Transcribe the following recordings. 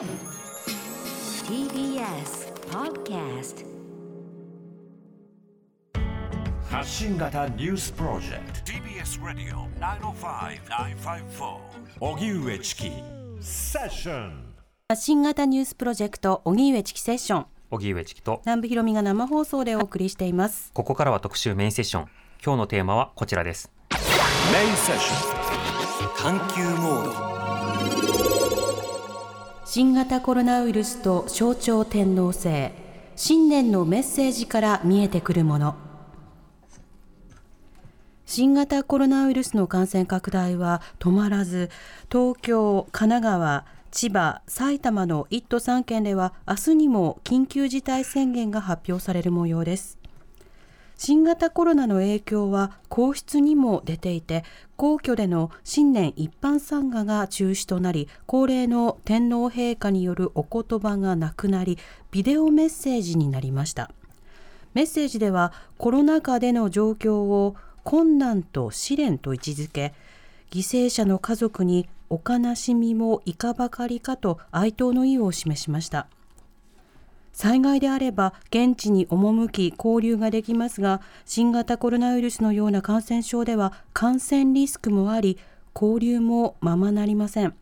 TBS Podcast 発信型ニュースプロジェクト。TBS Radio 905-954荻上チキ。セッション。新型ニュースプロジェクト荻上チキセッション。荻上チキと。南部ひろみが生放送でお送りしています。ここからは特集メインセッション。今日のテーマはこちらです。メインセッション。探求モード新型コロナウイルスと象徴天皇制。新年のメッセージから見えてくるもの。新型コロナウイルスの感染拡大は止まらず東京、神奈川、千葉、埼玉の1都3県では明日にも緊急事態宣言が発表される模様です。新型コロナの影響は皇室にも出ていて皇居での新年一般参賀が中止となり恒例の天皇陛下によるお言葉がなくなりビデオメッセージになりました。メッセージではコロナ禍での状況を困難と試練と位置づけ犠牲者の家族にお悲しみもいかばかりかと哀悼の意を示しました。災害であれば現地に赴き交流ができますが新型コロナウイルスのような感染症では感染リスクもあり交流もままなりません。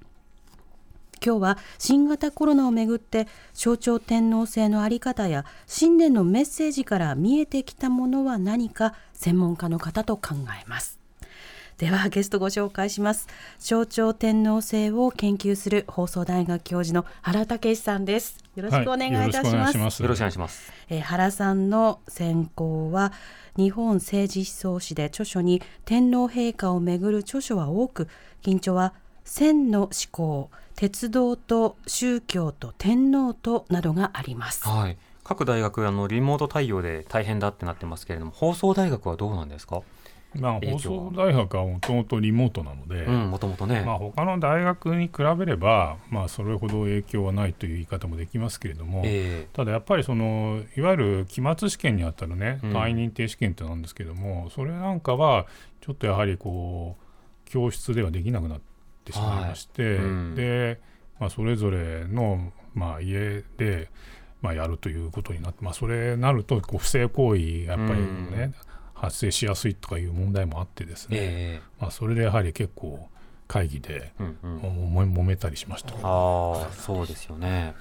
今日は新型コロナをめぐって象徴天皇制のあり方や新年のメッセージから見えてきたものは何か専門家の方と考えます。ではゲストご紹介します。象徴天皇制を研究する放送大学教授の原武さんです。よろしくお願いいたします,、よろしくお願いします。えー原さんの専攻は日本政治思想史で著書に天皇陛下をめぐる著書は多く近著は千の思考鉄道と宗教と天皇となどがあります。はい。各大学あのリモート対応で大変だってなってますけれども放送大学はどうなんですか？まあ、放送大学はもともとリモートなので、うんもともとね、まあ、他の大学に比べれば、まあ、それほど影響はないという言い方もできますけれども、えただやっぱりそのいわゆる期末試験にあたるねうん。単位認定試験ってなんですけども、それなんかはちょっとやはりこう教室ではできなくなってしまいまして、はい。うん。で、まあ、それぞれの、まあ、家で、まあ、やるということになって、まあ、それになるとこう不正行為やっぱりね、発生しやすいとかいう問題もあってですね、えまあ、それでやはり結構会議でえうんうん。めたりしました。ああそうですよね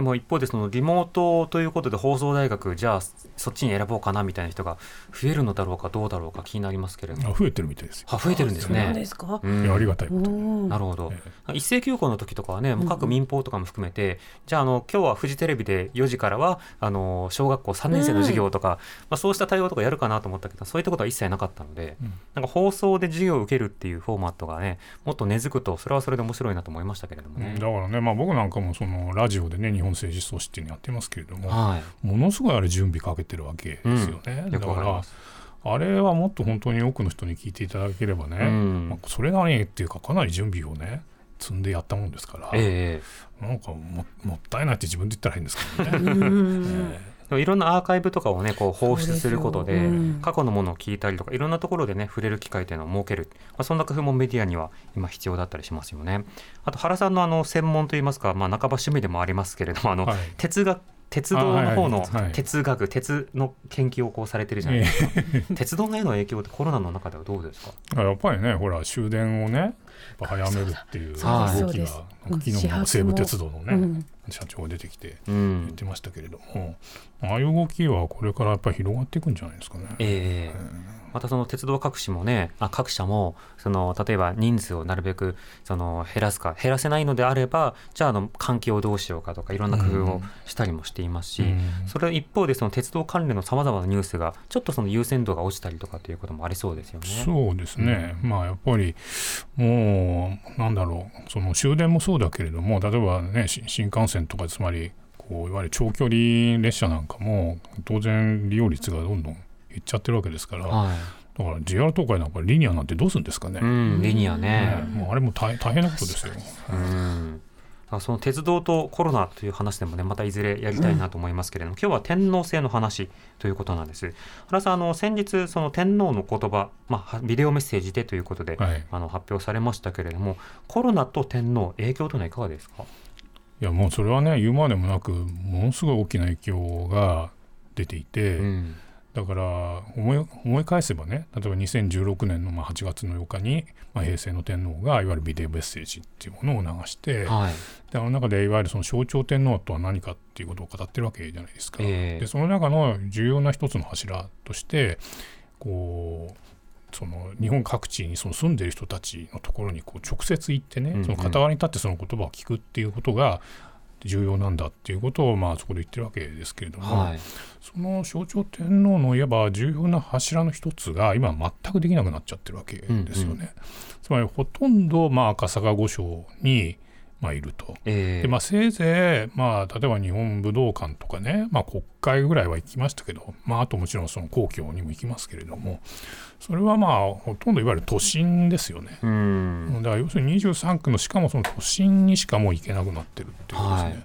でも一方でそのリモートということで放送大学じゃあそっちに選ぼうかなみたいな人が増えるのだろうかどうだろうか気になりますけれども。あ増えてるみたいですよ。あ増えてるんですそうねですか、うん。いやありがたいこと。なるほど。え。一斉休校の時とかはね、もう各民放とかも含めて、じゃあ、あの、今日はフジテレビで4時からは、あの、小学校3年生の授業とか、まあ、そうした対応とかやるかなと思ったけど、そういったことは一切なかったので、うん。なんか放送で授業を受けるっていうフォーマットがね、もっと根付くと、それはそれで面白いなと思いましたけれどもね。だからね、まあ、僕なんかもそのラジオでね日本政治思想史っていうのやってますけれども、はい。ものすごいあれ準備かけてるわけですよね、よだか。らあれはもっと本当に多くの人に聞いていただければね、うんまあ、それなりにっていうかかなり準備をね積んでやったもんですから、ええなんかももったいないって自分で言ったら変ですけどね。うんでもいろんなアーカイブとかをね、こう放出することで、過去のものを聞いたりとか、いろんなところでね、触れる機会というのを設ける。まあ、そんな工夫もメディアには今必要だったりしますよね。あと、原さんのあの、専門といいますか、まあ、半ば趣味でもありますけれども、あの、はい哲学、鉄道の方の哲学、鉄の研究をこうされてるじゃないですか。鉄道への影響ってコロナの中ではどうですか？やっぱりねほら終電をね早めるっていう動きが昨日も西武鉄道のね、うん社長が出てきてう言っん。てましたけれども、ああいう動きはこれからやっぱり広がっていくんじゃないですかね。ええまたその鉄道各社もね、あ各社もその例えば人数をなるべくその減らすか減らせないのであればじゃああの換気をどうしようかとかいろんな工夫をしたりもしていますし、うんそれ一方でその鉄道関連のさまざまなニュースがちょっとその優先度が落ちたりとかということもありそうですよね。そうですね、まあやっぱりもうなんだろうその終電もそうだけれども例えばねし新幹線とかつまりこういわゆる長距離列車なんかも当然利用率がどんどんいっちゃってるわけですから、はだから JR 東海なんかリニアなんてどうするんですかね、い。うん、リニアねね。もうあれも大大変なことですよ。その鉄道とコロナという話でもね、またいずれやりたいなと思いますけれども、今日は天皇制の話ということなんです。原さん、あの、先日、その天皇の言葉、まあ、ビデオメッセージでということで、はいあの、発表されましたけれども、コロナと天皇、影響というのはいかがですか？いやもうそれはね言うまでもなくものすごい大きな影響が出ていて、うんだから思い思い返せばね例えば2016年のまあ8月の8日に、まあ、平成の天皇がいわゆるビデオメッセージっていうものを流して、はい。であの中でいわゆるその象徴天皇とは何かっていうことを語ってるわけじゃないですか。ええ。でその中の重要な一つの柱としてこうその日本各地にその住んでいる人たちのところにこう直接行ってね、うんうん。その傍らに立ってその言葉を聞くっていうことが重要なんだっていうことをまあそこで言ってるわけですけれども、はいその象徴天皇のいわば重要な柱の一つが今全くできなくなっちゃってるわけですよね。うんうつまりほとんどまあ赤坂御所にまあいると。ええでまあ、せいぜい、まあ、例えば日本武道館とかね、まあ、国会ぐらいは行きましたけど、まあ、あともちろんその皇居にも行きますけれどもそれはまあほとんどいわゆる都心ですよね。うんだから要するに23区のしかもその都心にしかもう行けなくなってるっていうですね、はい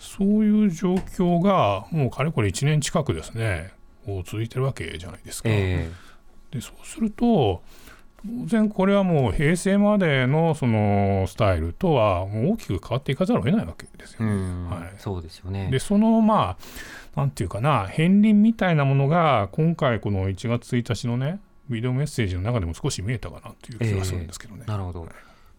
そういう状況がもうかれこれ1年近くですね続いてるわけじゃないですか。えでそうすると当然これはもう平成までのそのスタイルとは大きく変わっていかざるを得ないわけですよね。はい。そうですよね。でそのまあなんていうかな片鱗みたいなものが今回この1月1日のねビデオメッセージの中でも少し見えたかなという気がするんですけどね。なるほど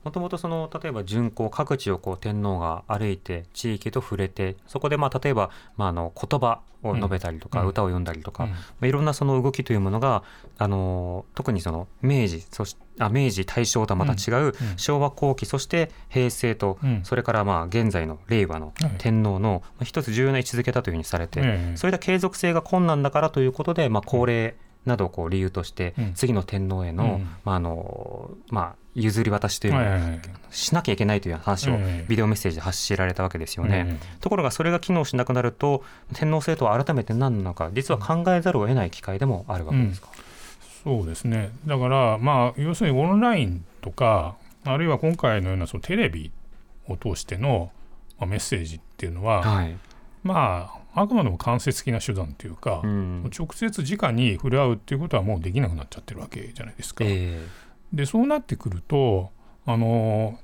もともとその例えば巡行各地をこう天皇が歩いて地域と触れてそこでまあ例えばまああの言葉を述べたりとか、うん。歌を読んだりとか、うん。まあ、いろんなその動きというものがあの特にその明治そしあ明治大正とはまた違ううん。昭和後期そして平成と、うん。それからまあ現在の令和のはい。天皇のまあ一つ重要な位置づけだというふうにされて、ええ。そういった継続性が困難だからということで、まあ、高齢などをこう理由として、うん。次の天皇への,、うん。まああのまあ、譲り渡しというのしなきゃいけないという話をええ。ビデオメッセージで発しられたわけですよね。えところがそれが機能しなくなると天皇制とは改めて何なのか実は考えざるを得ない機会でもあるわけですか？そうですね。だからまあ要するにオンラインとかあるいは今回のようなそのテレビを通しての、まあ、メッセージっていうのは、はい。まああくまでも間接的な手段というか、うん。直接直に触れ合うっていうことはもうできなくなっちゃってるわけじゃないですか。えでそうなってくるとあの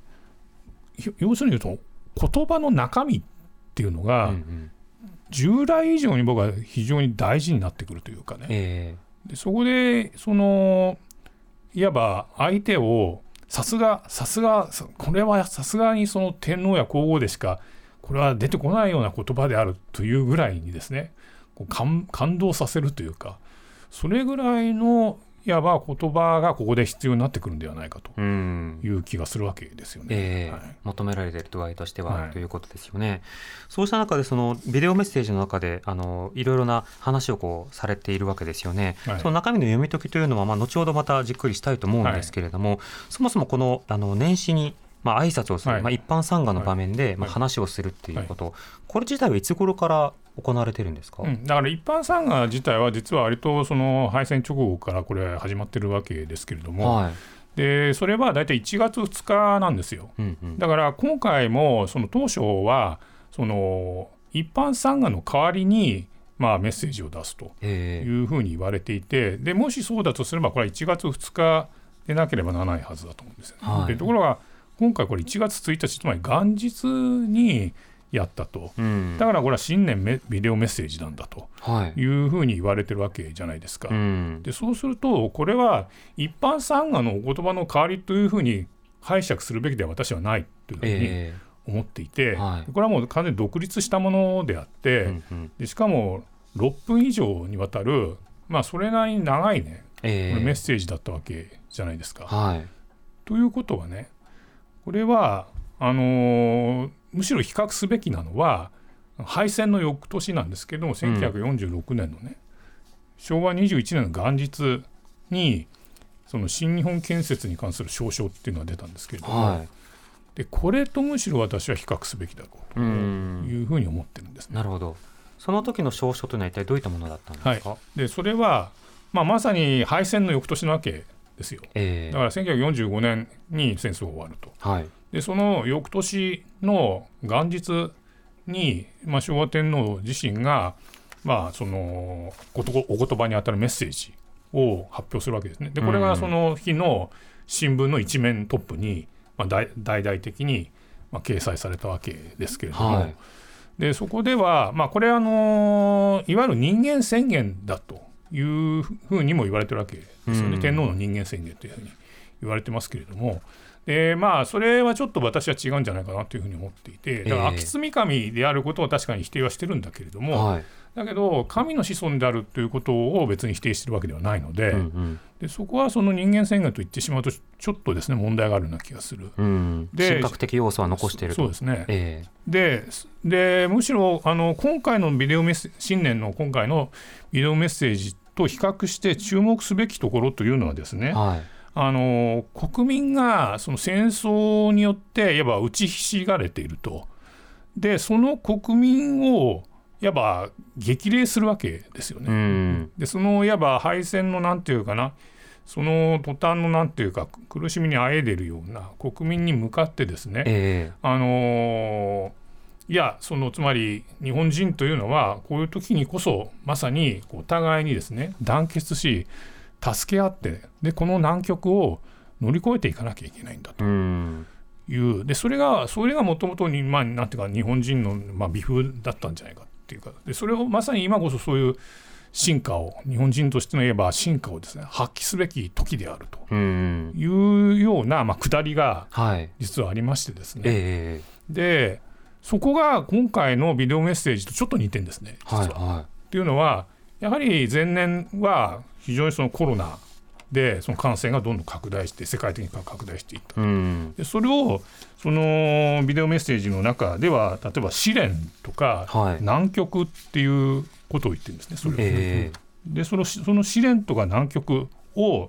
ひ要するに言うと言葉の中身っていうのえが、うんうん。従来以上に僕は非常に大事になってくるというかね、えでそこでそのいわば相手をさすがさすがそこれはさすがにその天皇や皇后でしかこれは出てこないような言葉であるというぐらいにですね感動させるというかそれぐらいのいわば言葉がここで必要になってくるんではないかという気がするわけですよね。ええ。はい。求められている度合いとしては、はい。ということですよね。そうした中でそのビデオメッセージの中であのいろいろな話をこうされているわけですよね。はい。その中身の読み解きというのはまあ後ほどまたじっくりしたいと思うんですけれども、そもそもこのあの年始にまあ挨拶をする、はい。まあ一般参賀の場面で、いまあ話をするっていうこと、これ自体はいつ頃から行われてるんですか？うん、だから一般参賀自体は実は割とその敗戦直後からこれ始まってるわけですけれども、はい。でそれは大体1月2日なんですよ。うんうん。だから今回もその当初はその一般参賀の代わりにまあメッセージを出すとええいうふうに言われていてでもしそうだとすればこれは1月2日でなければならないはずだと思うんですよね。はいでところが今回これ1月1日つまり元日にやったと。うん。だからこれは新年メビデオメッセージなんだとはい。いうふうに言われてるわけじゃないですか。うん。でそうするとこれは一般参賀のお言葉の代わりというふうに解釈するべきでは私はないというふうにえ思っていて、はいこれはもう完全に独立したものであって、えうんうん。でしかも6分以上にわたるまあそれなりに長いねええこれメッセージだったわけじゃないですか。はい。ということはねこれはあのーむしろ比較すべきなのは敗戦の翌年なんですけども1946年のね、昭和21年の元日にその新日本建設に関する証書っていうのが出たんですけれども、はい。でこれとむしろ私は比較すべきだろうとうん。いうふうに思ってるんですね。なるほど。その時の証書というのは一体どういったものだったんですか？でそれは、まあ、まさに敗戦の翌年なわけですよ。ええだから1945年に戦争が終わると。はい。でその翌年の元日に、まあ、昭和天皇自身が、まあ、そのお言葉にあたるメッセージを発表するわけですね。でこれうんがその日の新聞の一面トップに、まあ、大大々的に、まあ、掲載されたわけですけれども、はい。でそこでは、まあ、これ、あのいわゆる人間宣言だというふうにも言われてるわけですよね、うん。天皇の人間宣言というふうに言われてますけれども。でまあ、それはちょっと私は違うんじゃないかなというふうに思っていて、だからええ秋津神であることを確かに否定はしてるんだけれども、はい。だけど、神の子孫であるということを別に否定してるわけではないので、うんでそこはその人間宣言と言ってしまうと、ちょっとですね問題があるような気がする。うん。うんで神格的要素は残していると。そうですね。えででむしろあの今回のビデオメッセ新年の今回のビデオメッセージと比較して注目すべきところというのはですね、えはいあの国民がその戦争によっていわば打ちひしがれていると。でその国民をいわば激励するわけですよね。うん。でそのいわば敗戦のなんていうかな。その途端のなんていうか苦しみにあえいでるような国民に向かってですね、えあのーいやそのつまり日本人というのはこういう時にこそまさにこうお互いにですね団結し助け合ってでこの難局を乗り越えていかなきゃいけないんだと。いう。でそれがそれがもともとにまあなんていうか日本人のまあ美風だったんじゃないかっていうか。でそれをまさに今こそそういう進化を日本人としての言えば進化をですね発揮すべき時であると。うんいうようなまあ下りがはい。実はありましてですね、ええでそこが今回のビデオメッセージとちょっと似てんですね実は。はいはっていうのはやはり前年は非常にそのコロナでその感染がどんどん拡大して世界的に拡大していった。いうん。でそれをそのビデオメッセージの中では例えば試練とかはい。難局っていうことを言ってるんですね。それを。ええ。でそのその試練とか難局を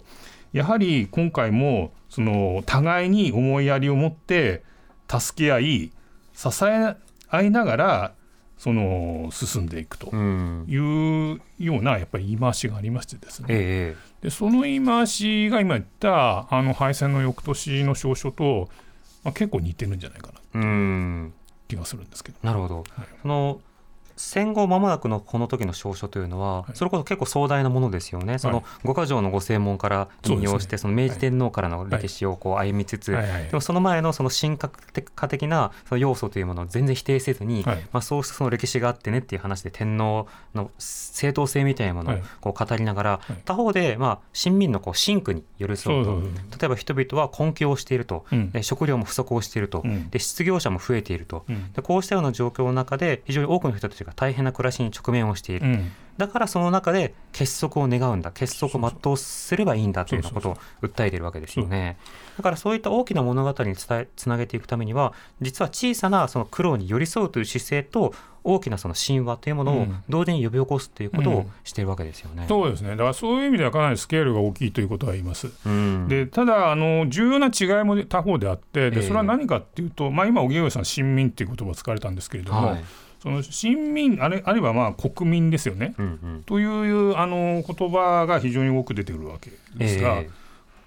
やはり今回もその互いに思いやりを持って助け合い支え合いながらその進んでいくとうん。いうようなやっぱり言い回しがありましてですね。ええでその言い回しが今言ったあの敗戦の翌年の証書と、まあ、結構似てるんじゃないかなうん。気がするんですけど。なるほど、はい。その戦後間もなくのこの時の証書というのは、はい。それこそ結構壮大なものですよね、その五箇条のご正門から引用して、そ,、の明治天皇からの歴史をこう歩みつつ、はいはいでもその前のその神格化的なその要素というものを全然否定せずに、はい。まあ、そうしたその歴史があってねっていう話で天皇の正当性みたいなものをはい。こう語りながら、い。他方でまあ親民のこう真苦に寄り添うと例えば人々は困窮をしていると、うん。で食料も不足をしていると、うん。で失業者も増えていると、うん。でこうしたような状況の中で非常に多くの人たちが大変な暮らしに直面をしている、うん。だからその中で結束を願うんだ。結束を全うすればいいんだというようなことを訴えているわけですよね。だからそういった大きな物語に伝えつなげていくためには実は小さなその苦労に寄り添うという姿勢と大きなその神話というものをうん。同時に呼び起こすということをうん。しているわけですよね。そうですね。だからそういう意味ではかなりスケールが大きいということは言います。うん。でただあの重要な違いも他方であってでええ。それは何かっていうと、まあ、今荻上さん親民っていう言葉を使われたんですけれども、はいその親民あれあるいはまあ国民ですよね、うんうん。というあの言葉が非常に多く出てくるわけですが、え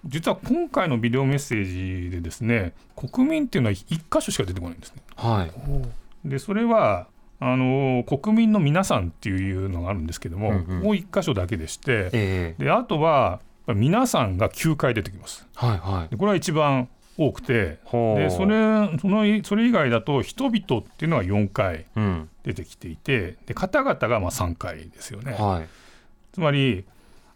実は今回のビデオメッセージでですね国民っていうのは一箇所しか出てこないんですね。えはい。でそれはあの国民の皆さんっていうのがあるんですけども、うんうん。もう一箇所だけでして、ええ。であとは皆さんが9回出てきます。はいはい。でこれは一番多くてでそれそのそれ以外だと人々っていうのが4回うん。出てきていてで方々がまあ3回ですよね。はい。つまり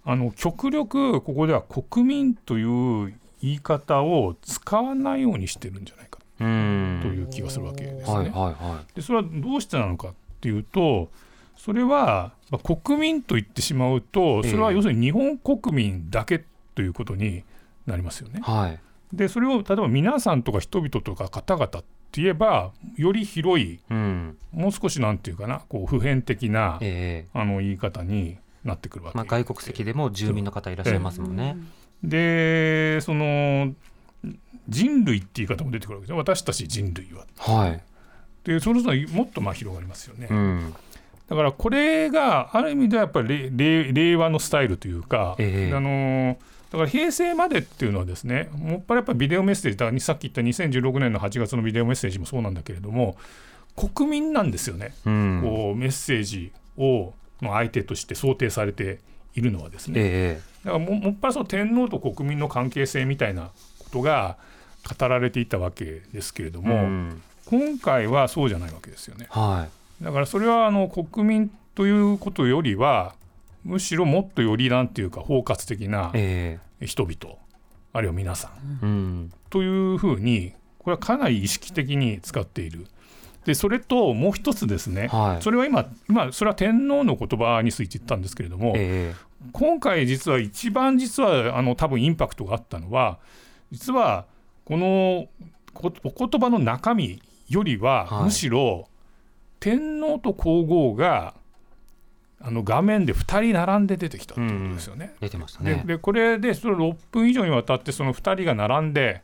あの極力ここでは国民という言い方を使わないようにしてるんじゃないかうん。という気がするわけですね。はいはいはでそれはどうしてなのかっていうとそれは、まあ国民と言ってしまうとそれは要するに日本国民だけということになりますよね。い。はいでそれを例えば皆さんとか人々とか方々って言えばより広いうん。もう少しなんていうかなこう普遍的なええ。あの言い方になってくるわけ。まあ、外国籍でも住民の方いらっしゃいますもんね。でその人類って言い方も出てくるわけです私たち人類は。はい。でそれぞれもっとまあ広がりますよね、うん。だからこれがある意味ではやっぱり令和のスタイルというか、ええ。あのだから平成までっていうのはですねもっぱらやっぱりビデオメッセージだからさっき言った2016年の8月のビデオメッセージもそうなんだけれども国民なんですよね、うん。こうメッセージをの相手として想定されているのはですね、えだからももっぱらその天皇と国民の関係性みたいなことが語られていたわけですけれどうも、ん。今回はそうじゃないわけですよね。はだからそれはあの国民ということよりはむしろもっとよりなんていうか包括的な人々あるいは皆さん。えうん。というふうにこれはかなり意識的に使っている。でそれともう一つですね、はい。それは今今それは天皇の言葉について言ったんですけれども、え。今回実は一番実はあの多分インパクトがあったのは実はこのこお言葉の中身よりは、はい。むしろ天皇と皇后があの画面で2人並んで出てきたということですよね。え出てましたでね。でこれでそれ6分以上にわたってその2人が並んで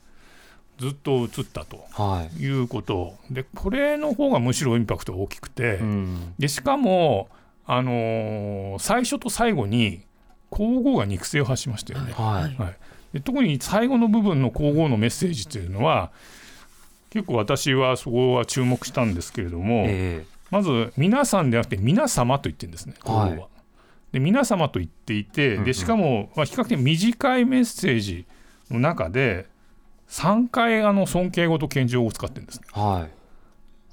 ずっと映ったとはい。いうこと。でこれの方がむしろインパクトが大きくて、うん。でしかも、あのー最初と最後に皇后が肉声を発しましたよね。はい。はい、で特に最後の部分の皇后のメッセージというのは結構私はそこは注目したんですけれども、えまず皆さんではなくて皆様と言ってるんですねは。はいで皆様と言っていてでしかも、まあ、比較的短いメッセージの中で3回あの尊敬語と謙譲語を使ってるんですね。えはい。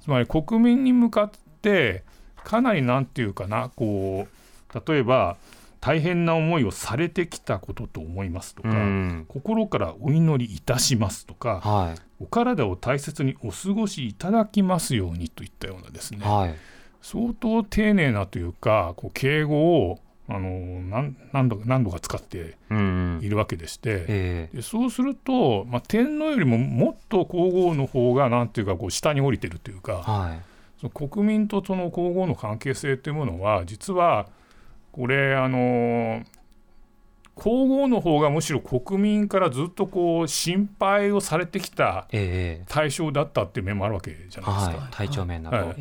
つまり国民に向かってかなりなんていうかなこう例えば大変な思いをされてきたことと思いますとか、うん。心からお祈りいたしますとか、はいお体を大切にお過ごしいただきますようにといったようなですね、はい。相当丁寧なというかこう敬語をあの何何度何度か使ってうんうん。いるわけでして、ええ。でそうすると、まあ、天皇よりももっと皇后の方がなんていうかこう下に降りてるというか、はい。その国民とその皇后の関係性というものは実はこれあの皇后の方がむしろ国民からずっとこう心配をされてきたええ対象だったっていう面もあるわけじゃないですか。はい体調面など、はい。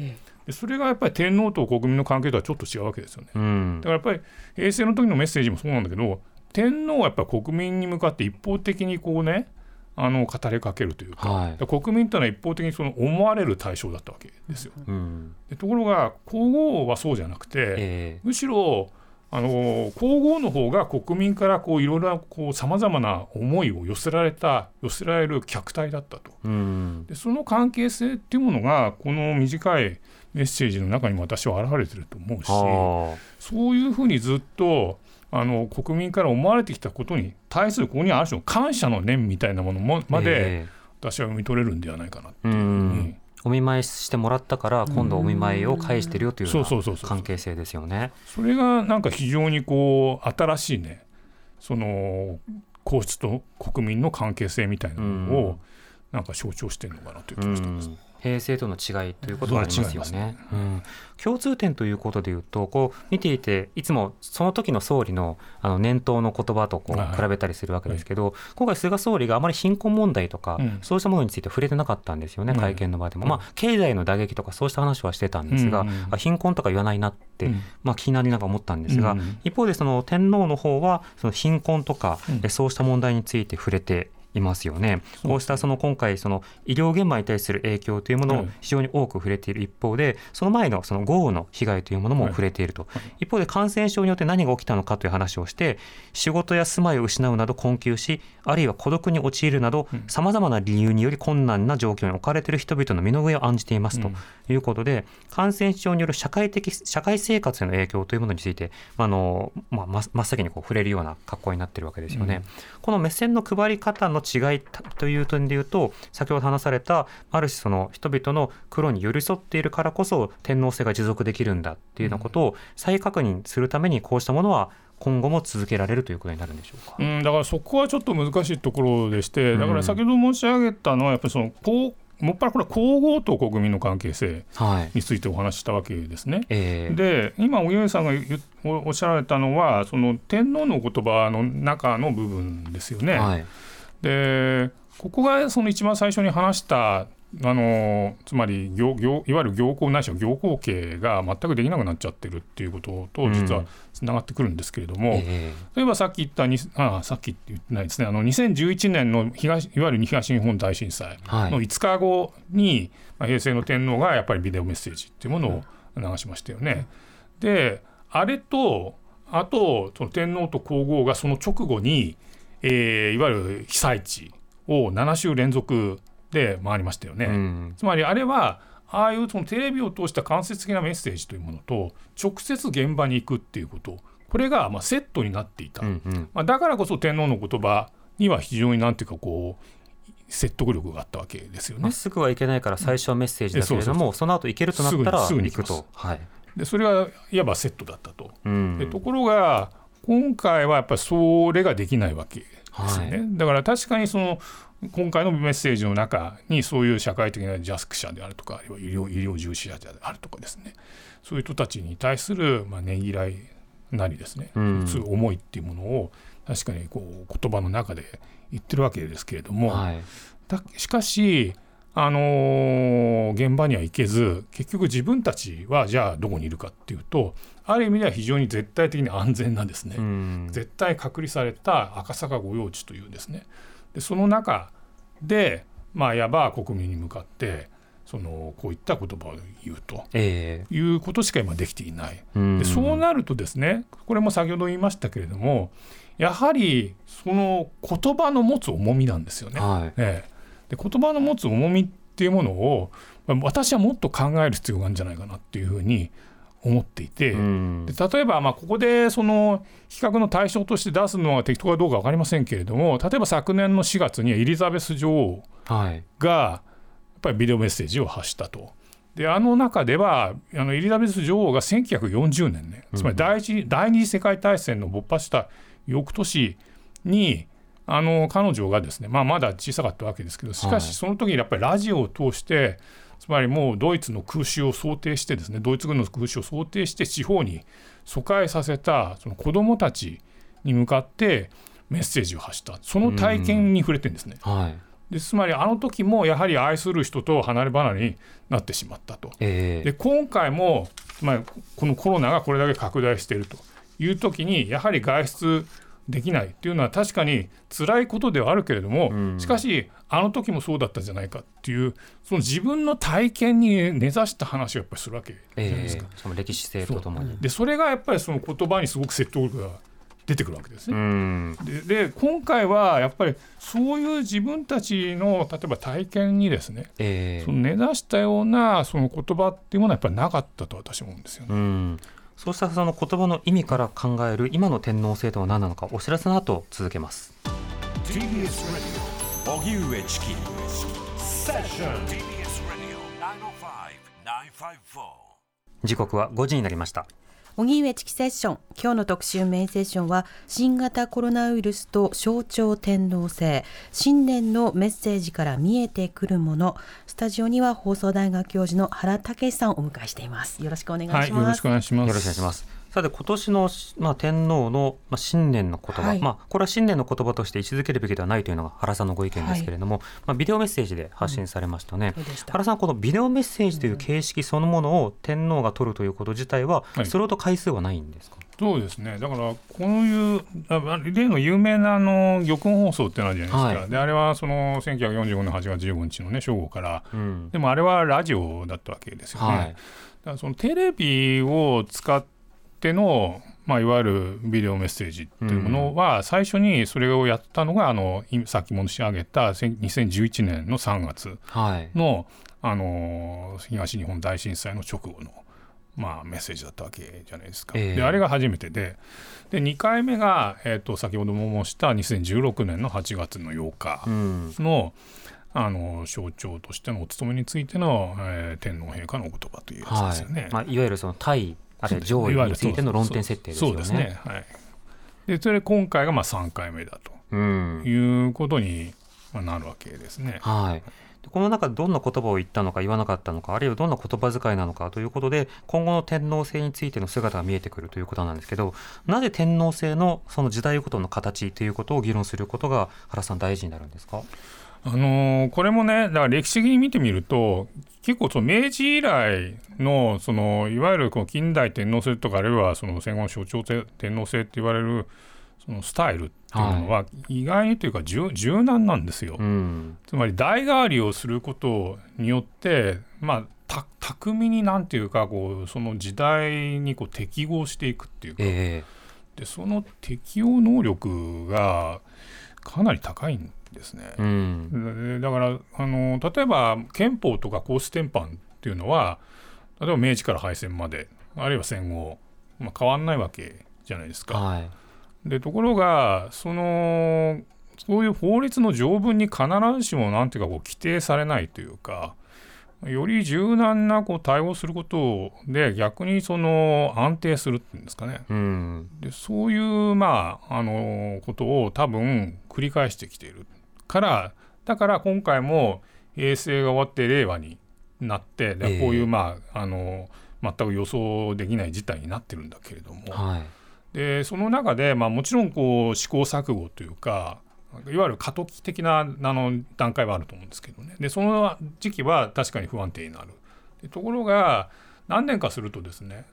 でそれがやっぱり天皇と国民の関係とはちょっと違うわけですよね。うん。だからやっぱり平成の時のメッセージもそうなんだけど天皇はやっぱり国民に向かって一方的にこうねあの語りかけるというか,、はい。国民というのは一方的にその思われる対象だったわけですよ。うん。でところが皇后はそうじゃなくて、ええ。むしろあの皇后の方が国民からこういろいろなさまざまな思いを寄せられた寄せられる客体だったと。うん。でその関係性っていうものがこの短いメッセージの中にも私は現れてると思うしはそういうふうにずっとあの国民から思われてきたことに対するここにはある種の感謝の念みたいなものもあまでえ私は読み取れるんではないかなっていう、うん。んお見舞いしてもらったから今度お見舞いを返してるよというような関係性ですよね。それがなんか非常にこう新しいねその皇室と国民の関係性みたいなものをなんか象徴してるのかなという気がしてます。うん。平成との違いということはありますよね。うん。共通点ということでいうとこう見ていていつもその時の総理のあの念頭の言葉とこはいう比べたりするわけですけど、今回菅総理があまり貧困問題とか、うん。そうしたものについて触れてなかったんですよね、うん。会見の場でも、うん。まあ、経済の打撃とかそうした話はしてたんですが、うんうんあ貧困とか言わないなって、うん。まあ、気になりながら思ったんですが、うんうん。一方でその天皇の方はその貧困とか、そうした問題について触れていますよね。こうしたその今回その医療現場に対する影響というものをはい非常に多く触れている一方で、その前のその豪雨の被害というものもはい触れていると。一方で感染症によって何が起きたのかという話をして、仕事や住まいを失うなど困窮し、あるいは孤独に陥るなどうん、さまざまな理由により困難な状況に置かれている人々の身の上を案じていますとうんいうことで、感染症による社会的社会生活への影響というものについて、まああのまあ、真真っ先にこう触れるような格好になっているわけですよね。うんこの目線の配り方の違いという点でいうと先ほど話されたある種その人々の苦労に寄り添っているからこそ天皇制が持続できるんだっていうようなことを再確認するためにこうしたものは今後も続けられるということになるんでしょうか？うん、だからそこはちょっと難しいところでして、だから先ほど申し上げたのは、やっぱりそのこうもっぱらこれは皇后と国民の関係性はい。についてお話ししたわけですね。えーで今荻上さんがおっしゃられたのはその天皇の言葉の中の部分ですよね。はい。でここがその一番最初に話したあのつまり行行いわゆる行幸ないしは行幸系が全くできなくなっちゃってるっていうことと実はつながってくるんですけれども、え例えばさっき言ったにあさっきって言ってないですね。あの2011年の東いわゆる東日本大震災はい。の5日後に、まあ平成の天皇がやっぱりビデオメッセージっていうものを流しましたよね。であれとあとその天皇と皇后がその直後に、えーいわゆる被災地を7週連続で回りましたよね。うんつまりあれはああいうそのテレビを通した間接的なメッセージというものと直接現場に行くっていうことこれがまあセットになっていた、うんうんまあ、だからこそ天皇の言葉には非常になんていうかこう説得力があったわけですよねまっ。すぐはいけないから最初はメッセージだけれどえも、その後行けるとなったらすぐに行くと。はい。でそれがいわばセットだったと。うんでところが今回はやっぱりそれができないわけですよね、はだから確かにその今回のメッセージの中にそういう社会的な弱者であるとかあるいは医療医療従事者であるとかですね。そういう人たちに対するまあねぎらいなりですね、うん。そういう思いっていうものを確かにこう言葉の中で言ってるわけですけれども、はい。だしかし、あのー現場には行けず結局自分たちはじゃあどこにいるかっていうとある意味では非常に絶対的に安全なですね、うん。絶対隔離された赤坂御用地というですね。でその中でまあいわば国民に向かってそのこういった言葉を言うと。えいうことしか今できていない。えうん。でそうなるとですねこれも先ほど言いましたけれどもやはりその言葉の持つ重みなんですよね。はい。ええ。で言葉の持つ重みっていうものをまあ私はもっと考える必要があるんじゃないかなっていうふうに思っていて、うんで例えばまあここでその比較の対象として出すのは適当かどうか分かりませんけれども例えば昨年の4月にはエリザベス女王はい。がやっぱりビデオメッセージを発したと。であの中ではあのエリザベス女王が1940年ねつまり第一、第二次世界大戦の勃発した翌年にあの彼女がですね、まあ、まだ小さかったわけですけどしかはいしその時にやっぱりラジオを通してつまりもうドイツの空襲を想定してですねドイツ軍の空襲を想定して地方に疎開させたその子どもたちに向かってメッセージを発したその体験に触れてるんですね。はい。でつまりあの時もやはり愛する人と離れ離れになってしまったと。ええで今回もつまりこのコロナがこれだけ拡大しているという時にやはり外出できないっていうのは確かに辛いことではあるけれども、うんしかしあの時もそうだったじゃないかっていうその自分の体験に根ざした話をやっぱりするわけじゃないですか。ええその歴史性とともに。でそれがやっぱりその言葉にすごく説得力が出てくるわけですね。うん。でで今回はやっぱりそういう自分たちの例えば体験にですねええその根ざしたようなその言葉っていうものはやっぱりなかったと私は思うんですよね。うん。そうしたその言葉の意味から考える今の天皇制とは何なのかお知らせの後続けます。TBS Radio 荻上チキセッション TBS Radio 905-954時刻は5時になりました。荻上チキセッション。今日の特集メインセッションは新型コロナウイルスと象徴天皇制。新年のメッセージから見えてくるもの。スタジオには放送大学教授の原武さんをお迎えしています。よろしくお願いします、はい、よろしくお願いします。よろしくお願いします。さて今年の、まあ、天皇の、まあ、新年の言葉、はい。まあ、これは新年の言葉として位置づけるべきではないというのが原さんのご意見ですけれども、まあ、ビデオメッセージで発信されましたね、そうでした。原さんこのビデオメッセージという形式そのものを天皇が取るということ自体は、はい。それほど回数はないんですか、そうですね。だからこういうあ例の有名なあの玉音放送ってのあるじゃないですか。はい。であれはその1945年8月15日のね正午から、うん。でもあれはラジオだったわけですよね。はい。だからそのテレビを使ってのまあいわゆるビデオメッセージっていうものは、最初にそれをやったのがあのいさっき申し上げた2011年の3月はい。のあの東日本大震災の直後の、まあ、メッセージだったわけじゃないですか。ええ。であれが初めてでで2回目が、えー、と先ほども申した2016年の8月の8日うん。の,、あの象徴としてのお務めについての、えー天皇陛下のお言葉というやつはいですよね。まあ、いわゆるその対あるいは上位についての論点設定ですよね。そうですね。はい、でそれ今回がまあ3回目だうん。ということにまあなるわけですね。はい、でこの中でどんな言葉を言ったのか言わなかったのかあるいはどんな言葉遣いなのかということで今後の天皇制についての姿が見えてくるということなんですけどなぜ天皇制のその時代ごとの形ということを議論することが原さん大事になるんですか？あのーこれもねだから歴史的に見てみると結構その明治以来のそのいわゆるこの近代天皇制とかあるいはその戦後の象徴天皇制って言われるそのスタイルっていうのは意外にというか柔柔軟なんですよ。うん。つまり代替わりをすることによってまあた巧みになんていうかこうその時代にこう適合していくっていうか。え。でその適応能力がかなり高いんですね。うん。でだからあの例えば憲法とか皇室典範っていうのは例えば明治から敗戦まであるいは戦後、まあ、変わんないわけじゃないですか。はい。でところがそのそういう法律の条文に必ずしもなんていうかこう規定されないというかより柔軟なこう対応することで逆にその安定するっていうんですかね。うん。でそういうまああのことを多分繰り返してきているからだから今回も平成が終わって令和になってでええ。こういうまああの全く予想できない事態になってるんだけれども、はい。でその中で、まあ、もちろんこう試行錯誤というかいわゆる過渡期的なあの段階はあると思うんですけどね。でその時期は確かに不安定になる。でところが何年かするとですね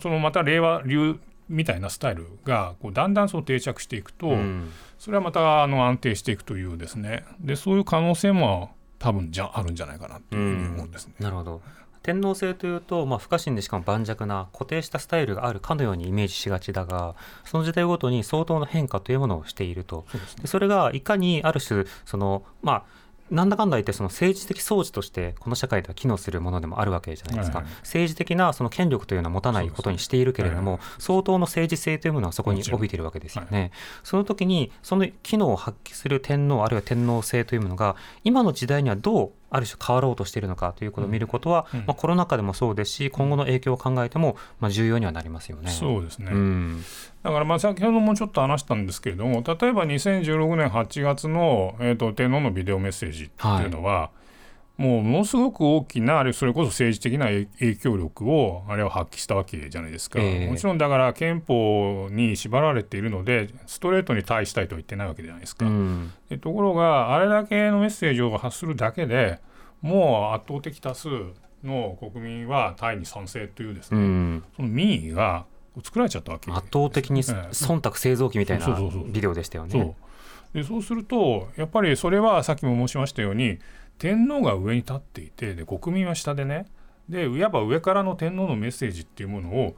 そのまた令和流みたいなスタイルがこうだんだんそう定着していくと、うん。それはまたあの安定していくというですね。でそういう可能性も多分じゃあるんじゃないかなというふうに思うんですね。なるほど。天皇制というと、まあ、不可侵でしかも盤石な固定したスタイルがあるかのようにイメージしがちだがその時代ごとに相当の変化というものをしていると。そね。でそれがいかにある種そのまあなんだかんだ言ってその政治的装置としてこの社会では機能するものでもあるわけじゃないですか、はいはい。政治的なその権力というのは持たないことにしているけれども、相当の政治性というものはそこに帯びているわけですよね。その時にその機能を発揮する天皇あるいは天皇制というものが今の時代にはどうある種変わろうとしているのかということを見ることは、うん。まあ、コロナ禍でもそうですし今後の影響を考えても、まあ、重要にはなりますよね。そうですね、うん。だからまあ先ほどもちょっと話したんですけれども例えば2016年8月の、えー、と天皇のビデオメッセージっていうのは、もうものすごく大きなあれそれこそ政治的な影影響力をあれは発揮したわけじゃないですか、ええ。もちろんだから憲法に縛られているのでストレートに対したいとは言ってないわけじゃないですか、うん。でところがあれだけのメッセージを発するだけでもう圧倒的多数の国民はタイに賛成というですね、うん。その民意が作られちゃったわけ圧倒的にええ。忖度製造機みたいなそうそうそう。ビデオでしたよね。そう。でそうするとやっぱりそれはさっきも申しましたように天皇が上に立っていてで国民は下でねでいわば上からの天皇のメッセージっていうものを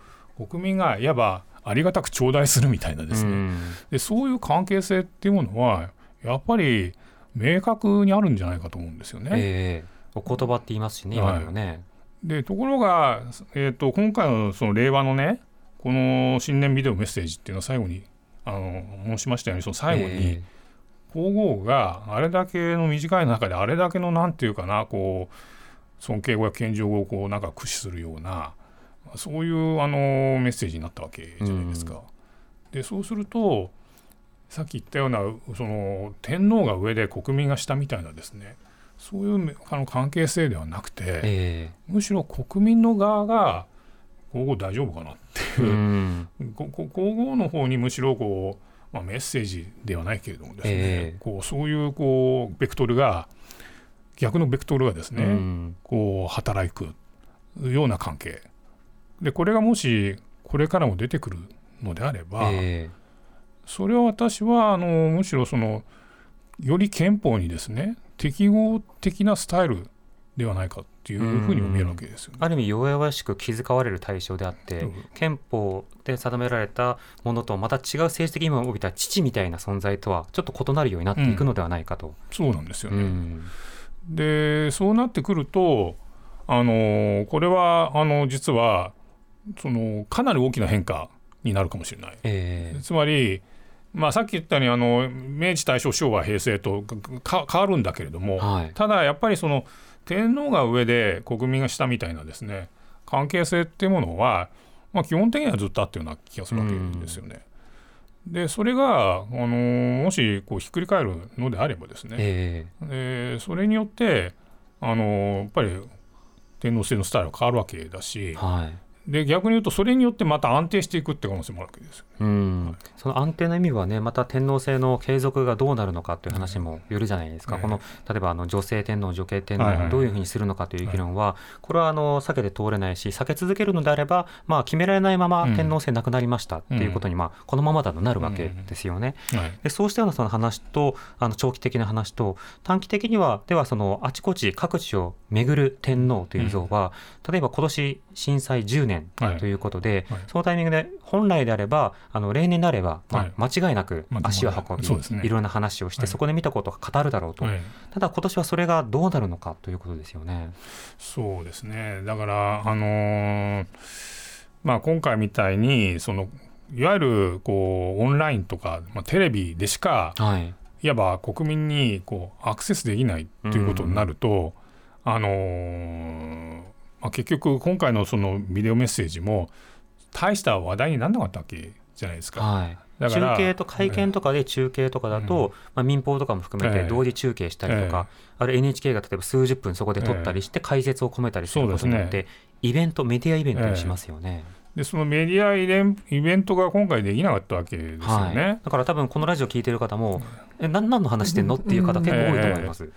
国民がいわばありがたく頂戴するみたいなですね、うん。でそういう関係性っていうものはやっぱり明確にあるんじゃないかと思うんですよね。ええお言葉って言いますしね、今でもね。でところが、えー、と今回のその令和のねこの新年ビデオメッセージっていうのは最後にあの申しましたようにその最後に、え皇后があれだけの短い中であれだけのなんていうかなこう尊敬語や謙譲語をこうなんか駆使するようなそういうあのメッセージになったわけじゃないですか。でそうするとさっき言ったようなその天皇が上で国民が下みたいなですねそういうあの関係性ではなくて、えむしろ国民の側が皇后大丈夫かなってえいう。皇后の方にむしろこう、まあ、メッセージではないけれどもですね、ええ。こうそういうこうベクトルが逆のベクトルがですね、うん。こう働くような関係。でこれがもしこれからも出てくるのであれば、えそれは私はあのむしろそのより憲法にですね適合的なスタイルではないかっていうふうにも見えるわけですよね。ある意味弱々しく気遣われる対象であって、うん憲法で定められたものとまた違う政治的意味を帯びた父みたいな存在とはちょっと異なるようになっていくのではないかと。そうなんですようね。んでそうなってくるとあのこれはあの実はそのかなり大きな変化になるかもしれない。えつまり、まあ、さっき言ったようにあの明治大正昭和平成とか変わるんだけれども、はいただやっぱりその天皇が上で国民が下みたいなですね関係性っていうものは、まあ、基本的にはずっとあったような気がするわけですよね。でそれが、あのもしこうひっくり返るのであればですね、えでそれによってあのやっぱり天皇制のスタイルが変わるわけだしえはいで逆に言うとそれによってまた安定していくって可能性もあるわけです。よ。うん、その安定の意味はねまた天皇制の継続がどうなるのかという話もよるじゃないですか、ええ。この例えばあの女性天皇女系天皇どういうふうにするのかという議論は、これはあの避けて通れないし避け続けるのであれば、まあ、決められないままうん。天皇制なくなりましたっていうことに、まあ、このままだとなるわけですよね。はい。でそうしたようなその話とあの長期的な話と短期的にはではそのあちこち各地を巡る天皇という像は、例えば今年震災10年ということで、はい。そのタイミングで本来であればあの例年であれば、まはい。あ、間違いなくまあ足を運び、そうですね。いろんな話をして、はい。そこで見たことを語るだろうと、はい。ただ今年はそれがどうなるのかということですよね。そうですね。だからあのーまあ今回みたいにそのいわゆるこうオンラインとか、まあ、テレビでしかはい。いわば国民にこうアクセスできないということになると、あのーまあ、結局今回のそのビデオメッセージも大した話題にならなかったわけじゃないですか。はい。だから中継と会見とかで中継とかだと、まあ、民放とかも含めええ。て同時中継したりとか、あるいは NHK が例えば数十分そこで撮ったりして解説を込めたりすることによって、イベントメディアイベントにしますよね。でそのメディアイベンイベントが今回できなかったわけですよはい、ね。だから多分このラジオ聞いてる方も、え何何の話してんのっていう方結構多いと思います。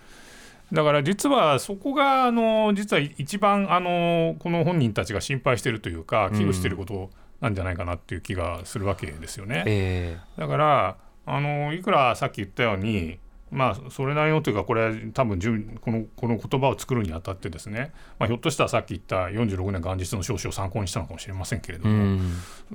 だから実はそこがあの実は一番あのこの本人たちが心配しているというか危惧していることなんじゃないかなっていう気がするわけですよね。えだからあのいくらさっき言ったようにまあそれなりのというかこれ多分順このこの言葉を作るにあたってですね、まあ、ひょっとしたらさっき言った46年元日の少子を参考にしたのかもしれませんけれどえうも、ん。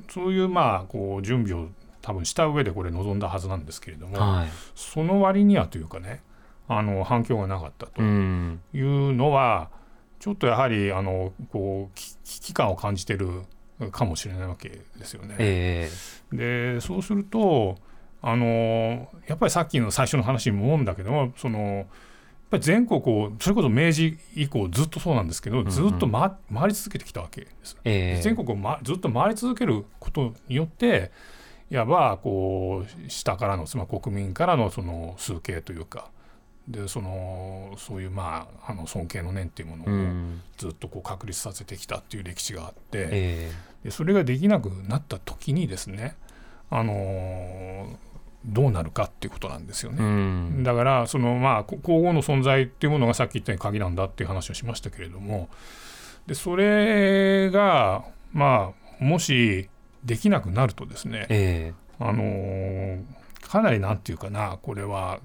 そういうまあこう準備を多分した上でこれ臨んだはずなんですけれども、はい。その割にはというかねあの反響がなかったと。うんいうのはちょっとやはりあのこうき危機感を感じてるかもしれないわけですよね。えでそうするとあのやっぱりさっきの最初の話にも思うんだけどもそのやっぱり全国をそれこそ明治以降ずっとそうなんですけどずっと、ま回り続けてきたわけです。えええ全国を、ま、ずっと回り続けることによっていわばこう下からのつまり国民からのその崇敬というかでそのそういうまああの尊敬の念っていうものをうん。ずっとこう確立させてきたっていう歴史があって、えでそれができなくなった時にですねあのどうなるかっていうことなんですよえうね。ん。だからそのまあこ皇后の存在っていうものがさっき言ったように鍵なんだっていう話をしましたけれどもでそれがまあもしできなくなるとですねえ。あのーかなりなんていうかなこれは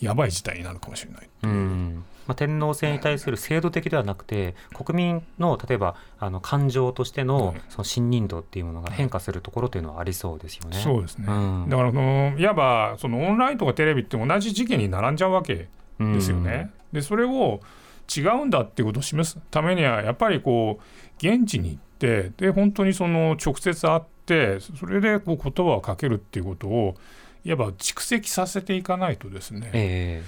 やばい事態になるかもしれない。えうんまあ、天皇制に対する制度的ではなくて国民の例えばあの感情としてのはいその信任度っていうものが変化するところというのはありそうですよね。そうですね、うんだからそのいわばそのオンラインとかテレビって同じ事件に並んじゃうわけですよね。でそれを違うんだっていうことを示すためにはやっぱりこう現地に行ってで本当にその直接会ってそれでこう言葉をかけるっていうことをいわば蓄積させていかないとですね、え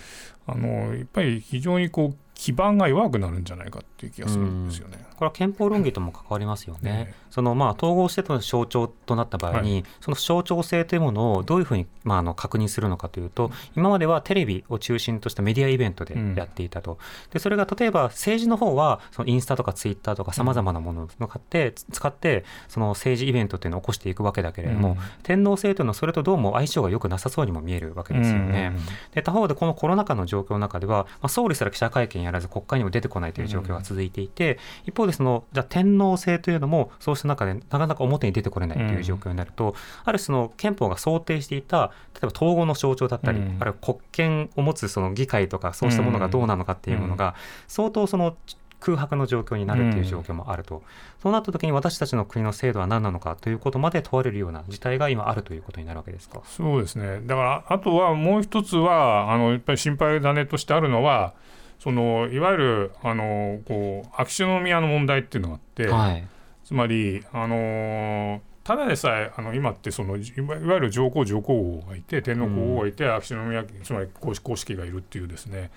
あのやっぱり非常にこう基盤が弱くなるんじゃないかっていう気がするんですよね。えこれは憲法論議とも関わりますよね。えそのまあ統合しての象徴となった場合に、その象徴性というものをどういうふうにまああの確認するのかというと今まではテレビを中心としたメディアイベントでやっていたと、でそれが例えば政治の方はそのインスタとかツイッターとかさまざまなものを使って使ってその政治イベントというのを起こしていくわけだけれども、うん。天皇制というのはそれとどうも相性が良くなさそうにも見えるわけですよね。で他方でこのコロナ禍の状況の中では、まあ、総理すら記者会見やらず国会にも出てこないという状況が続いていて、一方でそのじゃあ天皇制というのもそうした中でなかなか表に出てこれないという状況になると、ある種その憲法が想定していた例えば統合の象徴だったり、うん。あるいは国権を持つその議会とかそうしたものがどうなのかっていうものが相当その空白の状況になるという状況もあると、そうなった時に私たちの国の制度は何なのかということまで問われるような事態が今あるということになるわけですか？そうですね。だからあとはもう一つはあのやっぱり心配だねとしてあるのはそのいわゆるあのこう秋篠宮の問題っていうのがあって、はい。つまりあのただでさえあの今ってそのいわゆる上皇上皇后がいて天皇皇后がいて、秋篠宮家つまり皇皇式がいるっていうですね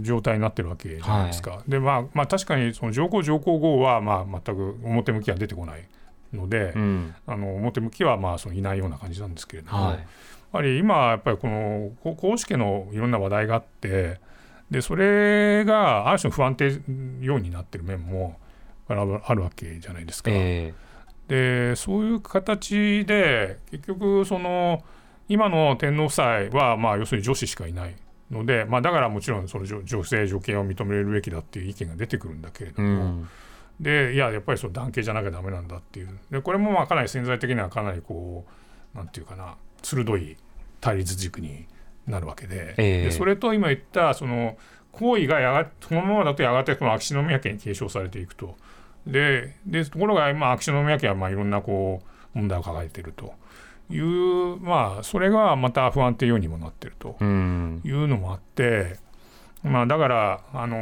状態になってるわけじゃないですか。でまあまあ確かにその上皇上皇后はまあ全く表向きは出てこないので、うん。あの表向きはまあそのいないような感じなんですけれども、はい。やっぱり今やっぱりこのこ公式のいろんな話題があってでそれがある種の不安定ようになってる面もあるわけじゃないですか。えでそういう形で結局その今の天皇夫妻はまあ要するに女子しかいないので、まあ、だからもちろんその女女性女系を認めるべきだっていう意見が出てくるんだけれどーうも、ん。でいややっぱりその男系じゃなきゃダメなんだっていう。でこれもまあかなり潜在的にはかなりこうなんていうかな鋭い対立軸になるわけで,、ええ。でそれと今言ったその行為がやがそのままだとやがてこの秋篠宮家に継承されていくと。ででところが今秋篠宮家はまあいろんなこう問題を抱えていると。いうまあそれがまた不安定要因にもなっていると。うん。いうのもあって、まあだからあの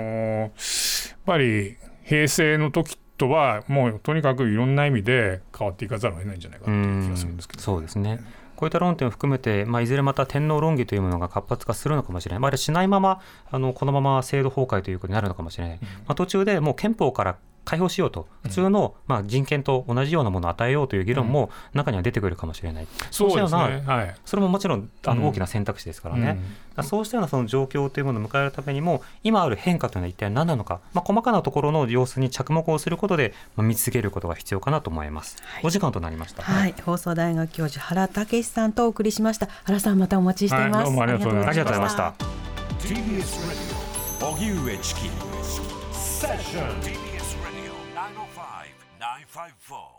ーやっぱり平成の時とはもうとにかくいろんな意味で変わっていかざるを得ないんじゃないかうっていう気がするんですけど、そうですね。こういった論点を含めて、まあ、いずれまた天皇論議というものが活発化するのかもしれない、まあ、あれしないままあのこのまま制度崩壊ということになるのかもしれない、まあ、途中でもう憲法から解放しようと、普通の、まあ、人権と同じようなものを与えようという議論も中には出てくるかもしれない、そうですしたようねはい。それももちろんあうん。の大きな選択肢ですからね、そうしたようなその状況というものを迎えるためにも、今ある変化というのは一体何なのか、まあ、細かなところの様子に着目をすることで、まあ、見つけることが必要かなと思います。お時間となりました。はい、放送大学教授原武さんとお送りしました。原さんまたお待ちしています。はい。どうもありがとうございました。ありがとうございました。TBS Radio 荻上チキ。セッション Five Four.